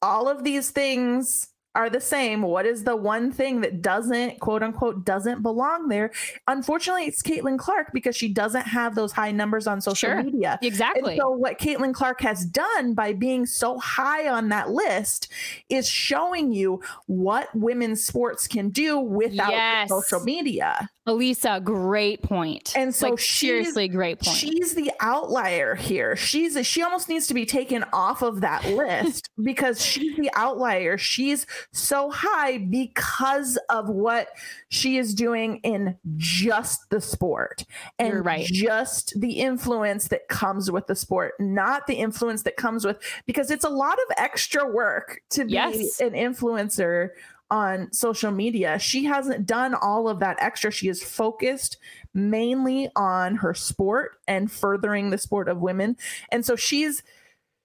All of these things are the same. What is the one thing that doesn't, quote unquote, doesn't belong there? Unfortunately, it's Caitlin Clark because she doesn't have those high numbers on social sure, media. Exactly. And so, what Caitlin Clark has done by being so high on that list is showing you what women's sports can do without yes. social media. Alisa, great point. And so like, seriously, great point. She's the outlier here. She's a, she almost needs to be taken off of that list because she's the outlier. She's so high because of what she is doing in just the sport and You're right. just the influence that comes with the sport, not the influence that comes with because it's a lot of extra work to be yes. an influencer on social media. She hasn't done all of that extra. She is focused mainly on her sport and furthering the sport of women. And so she's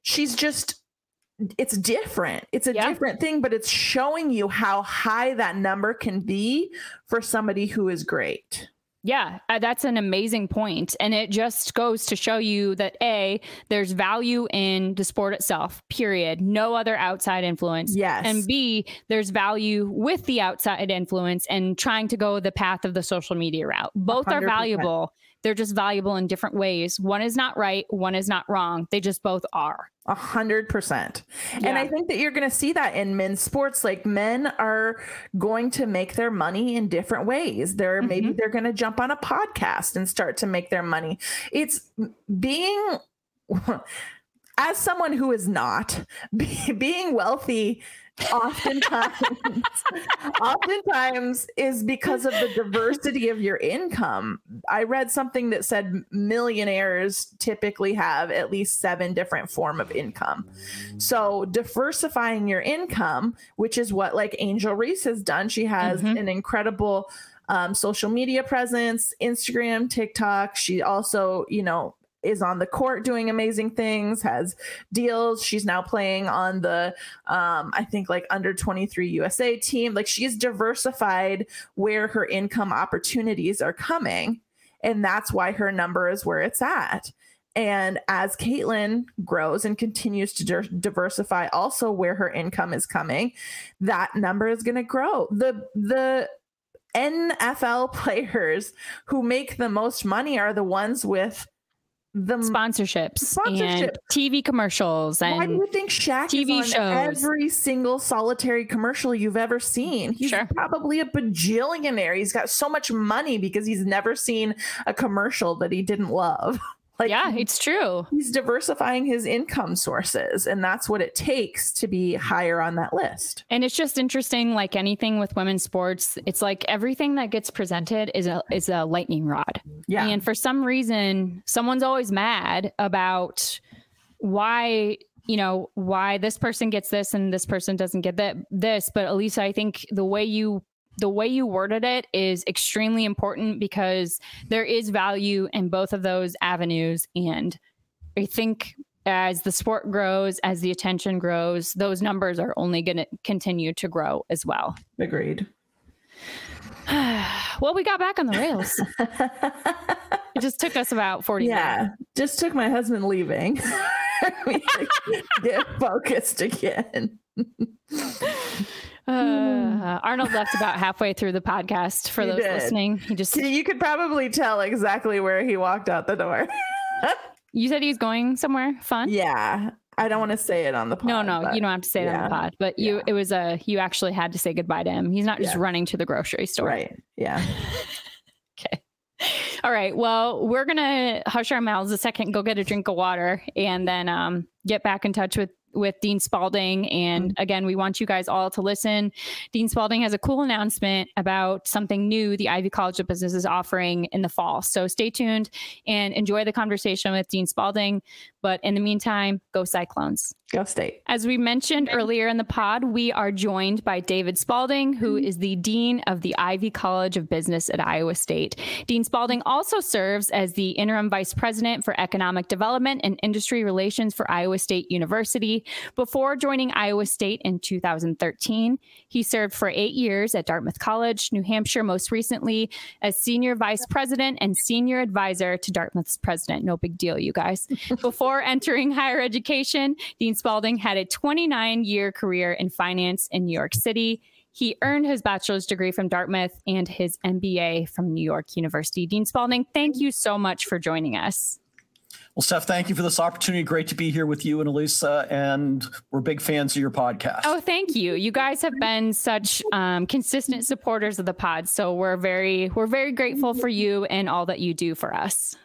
she's just it's different. It's a yeah. different thing, but it's showing you how high that number can be for somebody who is great. Yeah, uh, that's an amazing point. And it just goes to show you that A, there's value in the sport itself, period. No other outside influence. Yes. And B, there's value with the outside influence and trying to go the path of the social media route. Both 100%. are valuable. They're just valuable in different ways. One is not right, one is not wrong. They just both are. A hundred percent. And I think that you're going to see that in men's sports. Like men are going to make their money in different ways. They're mm-hmm. maybe they're going to jump on a podcast and start to make their money. It's being as someone who is not be, being wealthy oftentimes oftentimes is because of the diversity of your income. I read something that said millionaires typically have at least seven different form of income. So diversifying your income which is what like angel reese has done she has mm-hmm. an incredible um, social media presence instagram tiktok. She also you know is on the court doing amazing things, has deals. She's now playing on the, um, I think, like under 23 USA team. Like she's diversified where her income opportunities are coming. And that's why her number is where it's at. And as Caitlin grows and continues to di- diversify also where her income is coming, that number is going to grow. The, the, NFL players who make the most money are the ones with the sponsorships, sponsorship. and TV commercials and why do you think Shaq TV is on shows. every single solitary commercial you've ever seen? He's sure. probably a bajillionaire. He's got so much money because he's never seen a commercial that he didn't love. Like, yeah, it's true. He's diversifying his income sources, and that's what it takes to be higher on that list. And it's just interesting, like anything with women's sports, it's like everything that gets presented is a is a lightning rod. Yeah. And for some reason, someone's always mad about why you know why this person gets this and this person doesn't get that this but Alisa I think the way you the way you worded it is extremely important because there is value in both of those avenues. And I think as the sport grows, as the attention grows, those numbers are only going to continue to grow as well. Agreed. well, we got back on the rails. it just took us about 40 yeah, minutes. just took my husband leaving. get focused again. Uh, Arnold left about halfway through the podcast for he those did. listening. He just you could probably tell exactly where he walked out the door. you said he's going somewhere fun? Yeah. I don't want to say it on the pod. No, no, but, you don't have to say yeah. it on the pod. But you, yeah. it was a you actually had to say goodbye to him. He's not just yeah. running to the grocery store. Right. Yeah. okay. All right. Well, we're gonna hush our mouths a second, go get a drink of water, and then um, get back in touch with with Dean Spalding. And mm-hmm. again, we want you guys all to listen. Dean Spalding has a cool announcement about something new the Ivy College of Business is offering in the fall. So stay tuned and enjoy the conversation with Dean Spalding. But in the meantime, go Cyclones. Go State. As we mentioned earlier in the pod, we are joined by David Spalding, who mm-hmm. the Dean of the Ivy College of Business at Iowa State. Dean Spalding also serves as the Interim Vice President for Economic Development and Industry Relations for Iowa State University. Before joining Iowa State in 2013, he served for eight years at Dartmouth College, New Hampshire, most recently as Senior Vice President and Senior Advisor to Dartmouth's President. No big deal, you guys. Before entering higher education, Dean Spalding had a 29 year career in finance in New York City. He earned his bachelor's degree from Dartmouth and his MBA from New York University. Dean Spalding, thank you so much for joining us. Well, Steph, thank you for this opportunity. Great to be here with you and Alisa, and we're big fans of your podcast. Oh, thank you. You guys have been such um, consistent supporters of the pod, so we're very we're very grateful for you and all that you do for us.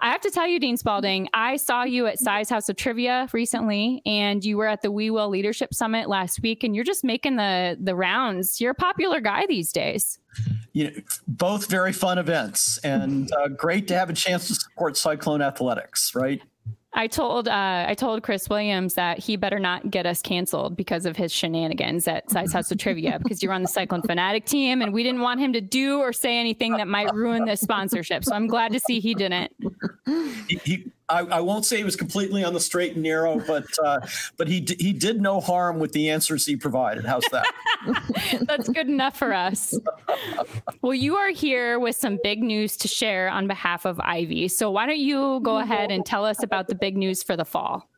I have to tell you, Dean Spalding, I saw you at Size House of Trivia recently, and you were at the We Will Leadership Summit last week, and you're just making the the rounds. You're a popular guy these days. You know, both very fun events, and uh, great to have a chance to support Cyclone Athletics. Right. I told uh, I told Chris Williams that he better not get us canceled because of his shenanigans at Size House of Trivia because you're on the Cyclone Fanatic team and we didn't want him to do or say anything that might ruin the sponsorship. So I'm glad to see he didn't. He, he, I, I, won't say he was completely on the straight and narrow, but uh, but he d- he did no harm with the answers he provided. How's that? That's good enough for us. well, you are here with some big news to share on behalf of Ivy. So why don't you go ahead and tell us about the big news for the fall?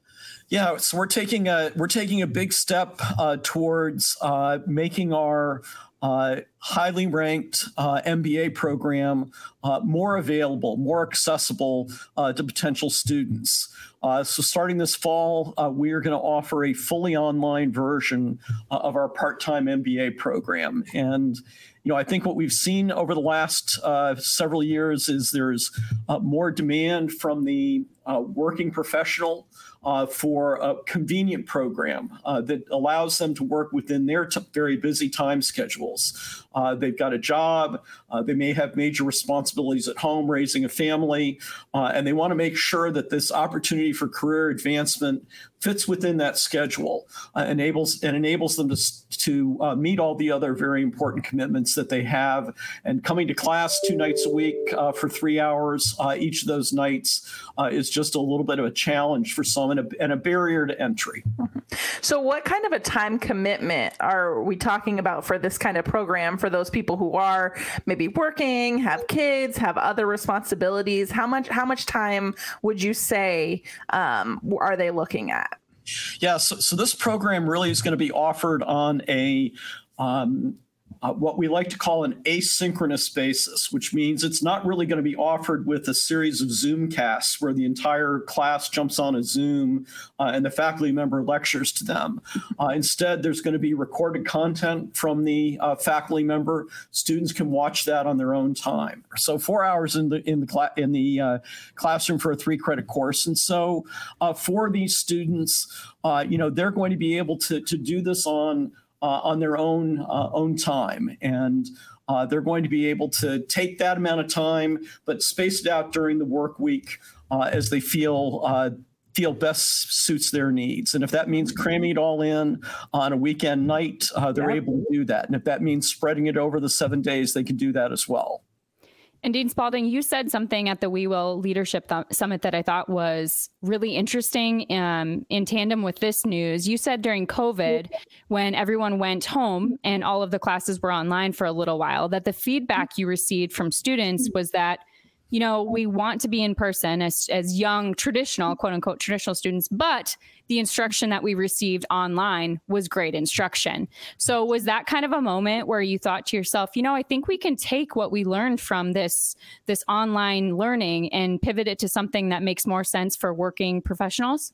Yeah, so we're taking a we're taking a big step uh, towards uh, making our uh, highly ranked uh, MBA program uh, more available, more accessible uh, to potential students. Uh, so, starting this fall, uh, we are going to offer a fully online version of our part time MBA program. And you know, I think what we've seen over the last several years is there's more demand from the working professional uh, for a convenient program uh, that allows them to work within their t- very busy time schedules. Uh, they've got a job, uh, they may have major responsibilities at home, raising a family, uh, and they want to make sure that this opportunity for career advancement fits within that schedule, uh, enables and enables them to, to uh, meet all the other very important commitments that they have. And coming to class two nights a week uh, for three hours uh, each of those nights is just a little bit of a challenge for some and a, and a barrier to entry. Mm-hmm. So, what kind of a time commitment are we talking about for this kind of program for those people who are maybe working, have kids, have other responsibilities? How much how much time would you say um, are they looking at? Yeah, so, so this program really is going to be offered on a um, uh, what we like to call an asynchronous basis, which means it's not really going to be offered with a series of Zoom casts where the entire class jumps on a Zoom uh, and the faculty member lectures to them. Uh, instead, there's going to be recorded content from the uh, faculty member. Students can watch that on their own time. So four hours in the in the cla- in the uh, classroom for a three credit course, and so uh, for these students, you know, they're going to be able to to do this on on their own uh, own time, and uh, they're going to be able to take that amount of time, but space it out during the work week as they feel feel best suits their needs. And if that means cramming it all in on a weekend night, uh, they're able to do that. And if that means spreading it over the seven days, they can do that as well. And Dean Spalding, you said something at the We Will Leadership Th- Summit that I thought was really interesting um, in tandem with this news. You said during COVID, when everyone went home and all of the classes were online for a little while, that the feedback you received from students was that you know, we want to be in person as, as young, traditional, quote unquote, traditional students, but the instruction that we received online was great instruction. So, was that kind of a moment where you thought to yourself, you know, I think we can take what we learned from this, this online learning and pivot it to something that makes more sense for working professionals?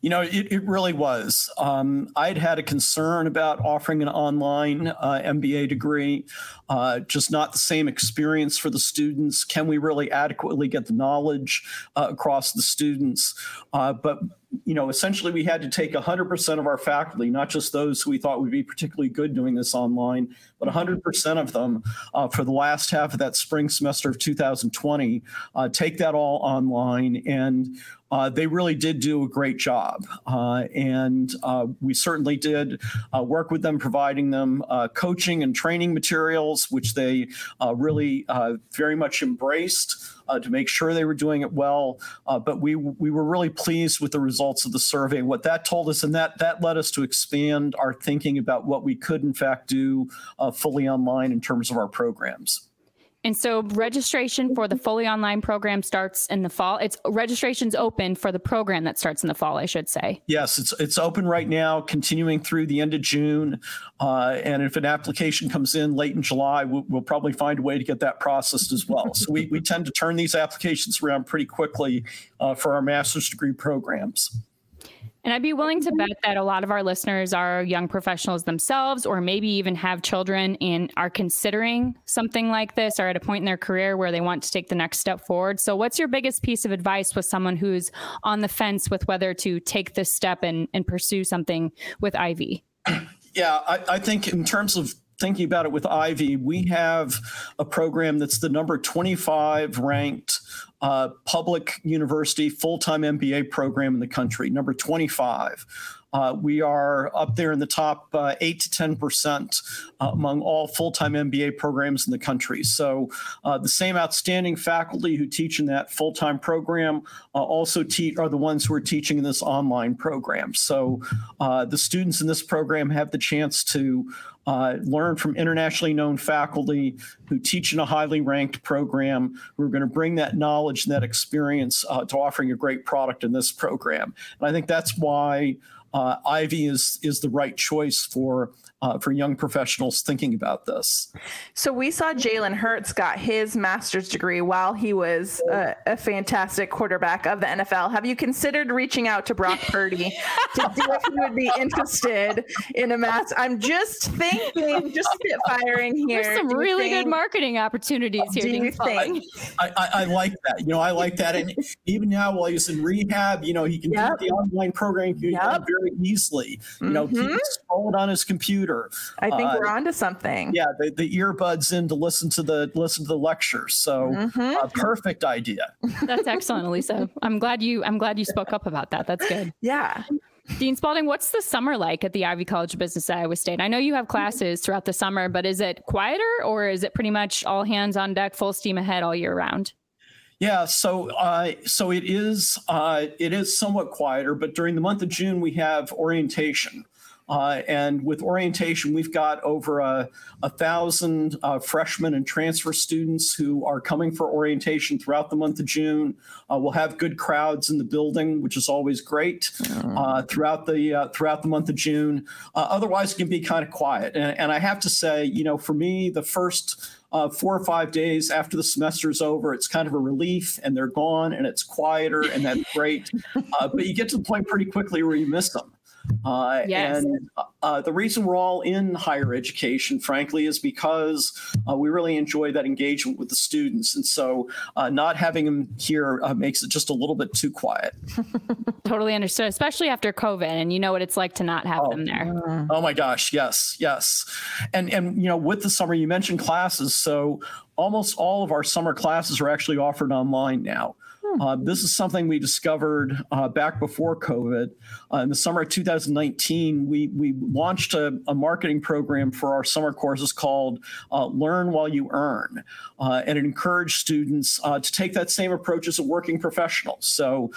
You know, it, it really was. Um, I'd had a concern about offering an online uh, MBA degree, uh, just not the same experience for the students. Can we really adequately get the knowledge uh, across the students? Uh, but you know, essentially we had to take 100% of our faculty, not just those who we thought would be particularly good doing this online, but 100% of them uh, for the last half of that spring semester of 2020, uh, take that all online. And uh, they really did do a great job. Uh, and uh, we certainly did uh, work with them, providing them coaching and training materials, which they really very much embraced uh, to make sure they were doing it well. Uh, but we we were really pleased with the results of the survey. What that told us, and that that led us to expand our thinking about what we could in fact do uh, fully online in terms of our programs. And so registration for the fully online program starts in the fall. It's registration's open for the program that starts in the fall, I should say. Yes, it's it's open right now, continuing through the end of June. Uh, and if an application comes in late in July, we'll, we'll, probably find a way to get that processed as well. so we, we tend to turn these applications around pretty quickly uh, for our master's degree programs. And I'd be willing to bet that a lot of our listeners are young professionals themselves, or maybe even have children and are considering something like this or at a point in their career where they want to take the next step forward. So, what's your biggest piece of advice with someone who's on the fence with whether to take this step and, and pursue something with Ivy? Yeah, I, I think in terms of thinking about it with Ivy, we have a program that's the number 25 ranked uh, public university full time MBA program in the country, number 25. Uh, we are up there in the top uh, 8 to 10 percent uh, among all full time MBA programs in the country. So, uh, the same outstanding faculty who teach in that full time program uh, also teach are the ones who are teaching in this online program. So, uh, the students in this program have the chance to uh, learn from internationally known faculty who teach in a highly ranked program who are going to bring that knowledge and that experience uh, to offering a great product in this program. And I think that's why uh, Ivy is is the right choice for uh, for young professionals thinking about this. So we saw Jalen Hurts got his master's degree while he was a, a, fantastic quarterback of the NFL. Have you considered reaching out to Brock Purdy to see if he would be interested in a master? I'm just thinking, just spitfiring here. There's some really think, good marketing opportunities here. Do you think? I, I, I, like that. You know, I like that. And even now, while he's in rehab, you know, he can yep. do the online program yep. very easily. You know, mm-hmm. keep scrolling on his computer. I think uh, we're onto something. Yeah, the, the, earbuds in to listen to the listen to the lecture. So, mm-hmm. uh, perfect idea. That's excellent, Alisa. I'm glad you I'm glad you spoke up about that. That's good. Yeah. Dean Spalding, what's the summer like at the Ivy College of Business at Iowa State? I know you have classes throughout the summer, but is it quieter or is it pretty much all hands on deck, full steam ahead all year round? Yeah, so uh, so it is uh, it is somewhat quieter, but during the month of June we have orientation. Uh, and with orientation, we've got over a, a thousand uh, freshmen and transfer students who are coming for orientation throughout the month of June. Uh, we'll have good crowds in the building, which is always great uh, throughout the uh, throughout the month of June. Uh, otherwise, it can be kind of quiet. And, and I have to say, you know, for me, the first uh, four or five days after the semester is over, it's kind of a relief and they're gone and it's quieter and that's great. Uh, but you get to the point pretty quickly where you miss them. Uh, yes. And uh, the reason we're all in higher education, frankly, is because uh, we really enjoy that engagement with the students. And so uh, not having them here uh, makes it just a little bit too quiet. totally understood, especially after COVID. And you know what it's like to not have oh, them there. Oh my gosh. Yes. Yes. And, and, you know, with the summer, you mentioned classes. So almost all of our summer classes are actually offered online now. Hmm. Uh, this is something we discovered uh, back before COVID. Uh, in the summer of 2019, we, we launched a, a marketing program for our summer courses called uh, Learn While You Earn. Uh, and it encouraged students uh, to take that same approach as a working professional. So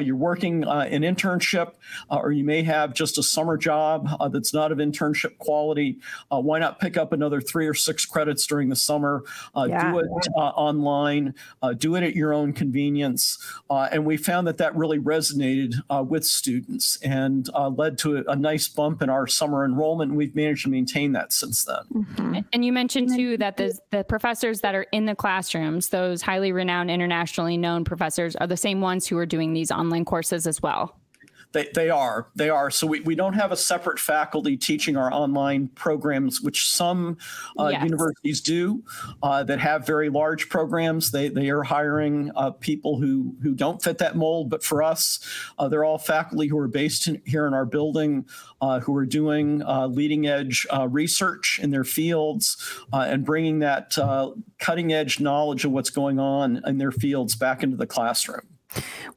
you're working an internship, or you may have just a summer job that's not of internship quality. why not pick up another three or six credits during the summer? Yeah, do it online, do it at your own convenience uh, and we found that that really resonated uh, with students and uh, led to a, a, nice bump in our summer enrollment. And we've managed to maintain that since then. Mm-hmm. And you mentioned too that the, the professors that are in the classrooms, those highly renowned, internationally known professors, are the same ones who are doing these online courses as well. They, they are. They are. So we, we don't have a separate faculty teaching our online programs, which some uh, yes. universities do uh, that have very large programs. They, they are hiring uh, people who, who don't fit that mold. But for us, uh, they're all faculty who are based in, here in our building, uh, who are doing uh, leading edge research in their fields and bringing that cutting edge knowledge of what's going on in their fields back into the classroom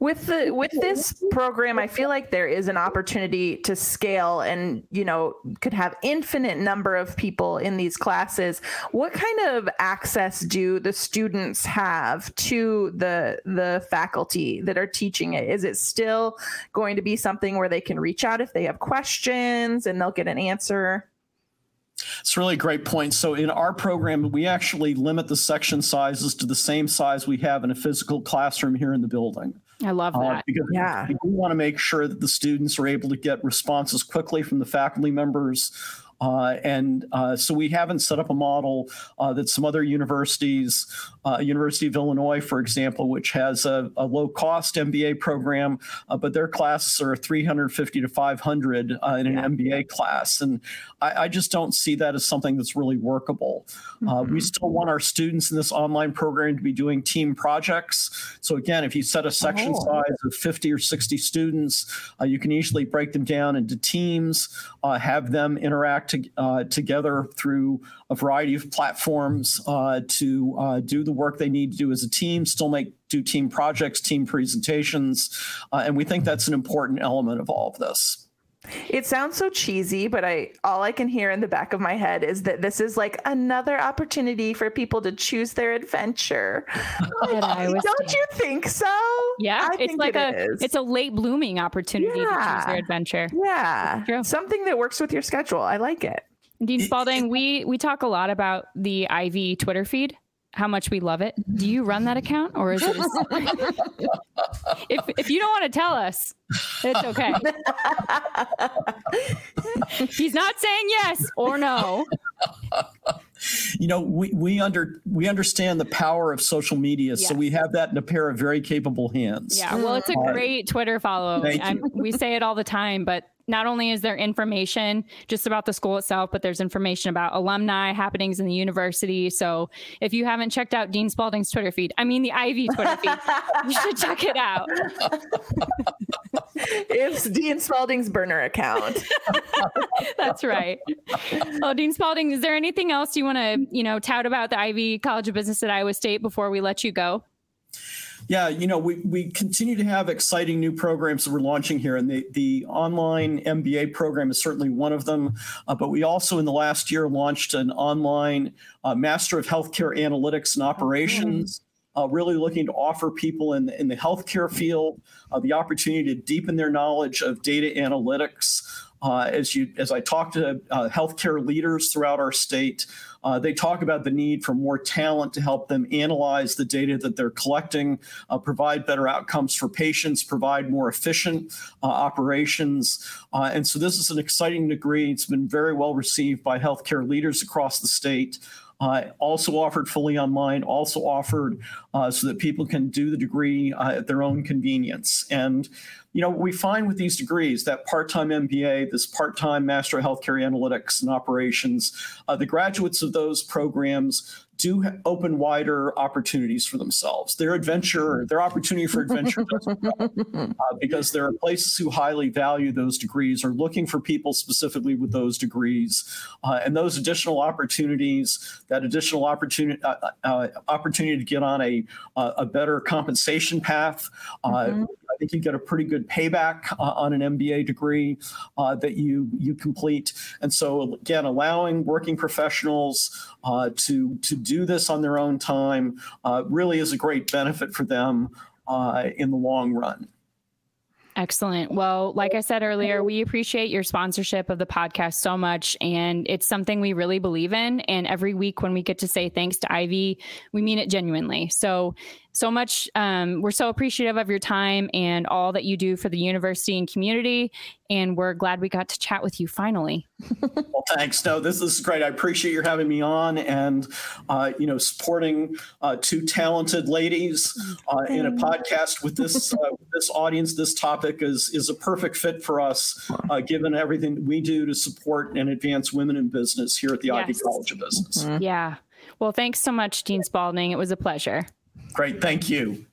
with the with this program i feel like there is an opportunity to scale and you know could have infinite number of people in these classes. What kind of access do the students have to the the faculty that are teaching it? Is it still going to be something where they can reach out if they have questions and they'll get an answer it's really a great point. So in our program, we actually limit the section sizes to the same size we have in a physical classroom here in the building. I love uh, that. Uh, because yeah. we want to make sure that the students are able to get responses quickly from the faculty members and uh, so we haven't set up a model uh, that some other universities, uh, University of Illinois, for example, which has a, a low cost MBA program, uh, but their classes are 350 to 500 uh, in an yeah. MBA class. And I, I, just don't see that as something that's really workable. Mm-hmm. we still want our students in this online program to be doing team projects. So again, if you set a section oh. size of 50 or 60 students, you can easily break them down into teams, have them interact to, uh, together through a variety of platforms uh, to uh, do the work they need to do as a team, still make do team projects, team presentations, uh, and we think that's an important element of all of this. It sounds so cheesy, but I all I can hear in the back of my head is that this is like another opportunity for people to choose their adventure. Don't you think so? Yeah, I it's like it a is. it's a late blooming opportunity yeah. to choose their adventure. Yeah, something that works with your schedule. I like it. Dean Spalding, we we talk a lot about the Ivy Twitter feed how much we love it. Do you run that account or is it? if if you don't want to tell us, it's okay. He's not saying yes or no. You know, we we under we understand the power of social media, yes. so we have that in a pair of very capable hands. Yeah, well, it's a great Twitter follow. we say it all the time, but not only is there information just about the school itself, but there's information about alumni happenings in the university. So if you haven't checked out Dean Spalding's Twitter feed, I mean the Ivy Twitter feed, you should check it out. it's Dean Spalding's burner account. That's right. Well, Dean Spalding, is there anything else you want to, you know, tout about the Ivy College of Business at Iowa State before we let you go? Yeah, you know, we, we continue to have exciting new programs that we're launching here, and the, the online MBA program is certainly one of them. Uh, but we also, in the last year, launched an online uh, Master of Healthcare Analytics and Operations. Uh, really looking to offer people in, in the healthcare field uh, the opportunity to deepen their knowledge of data analytics, uh, as you as I talk to uh, healthcare leaders throughout our state, uh, they talk about the need for more talent to help them analyze the data that they're collecting, uh, provide better outcomes for patients, provide more efficient uh, operations. Uh, and so this is an exciting degree. It's been very well received by healthcare leaders across the state. Uh, also offered fully online, also offered uh, so that people can do the degree uh, at their own convenience. And you know, we find with these degrees that part-time MBA, this part-time Master of Healthcare Analytics and Operations, uh, the graduates of those programs do open wider opportunities for themselves. Their adventure, their opportunity for adventure, uh, because there are places who highly value those degrees, are looking for people specifically with those degrees, uh, and those additional opportunities, that additional opportunity, uh, uh opportunity to get on a a better compensation path. Uh, mm-hmm. I think you get a pretty good payback uh, on an MBA degree uh, that you you complete. And so again, allowing working professionals uh, to to do this on their own time uh, really is a great benefit for them uh, in the long run. Excellent. Well, like I said earlier, we appreciate your sponsorship of the podcast so much. And it's something we really believe in. And every week when we get to say thanks to Ivy, we mean it genuinely. So so much. Um, we're so appreciative of your time and all that you do for the university and community. And we're glad we got to chat with you finally. well, thanks. No, this is great. I appreciate you having me on and, uh, you know, supporting uh, two talented ladies uh, in a podcast with this uh, with this audience. This topic is is a perfect fit for us, uh, given everything we do to support and advance women in business here at the yes. Ivy College of Business. Mm-hmm. Yeah. Well, thanks so much, Dean Spalding. It was a pleasure. Great. Thank you.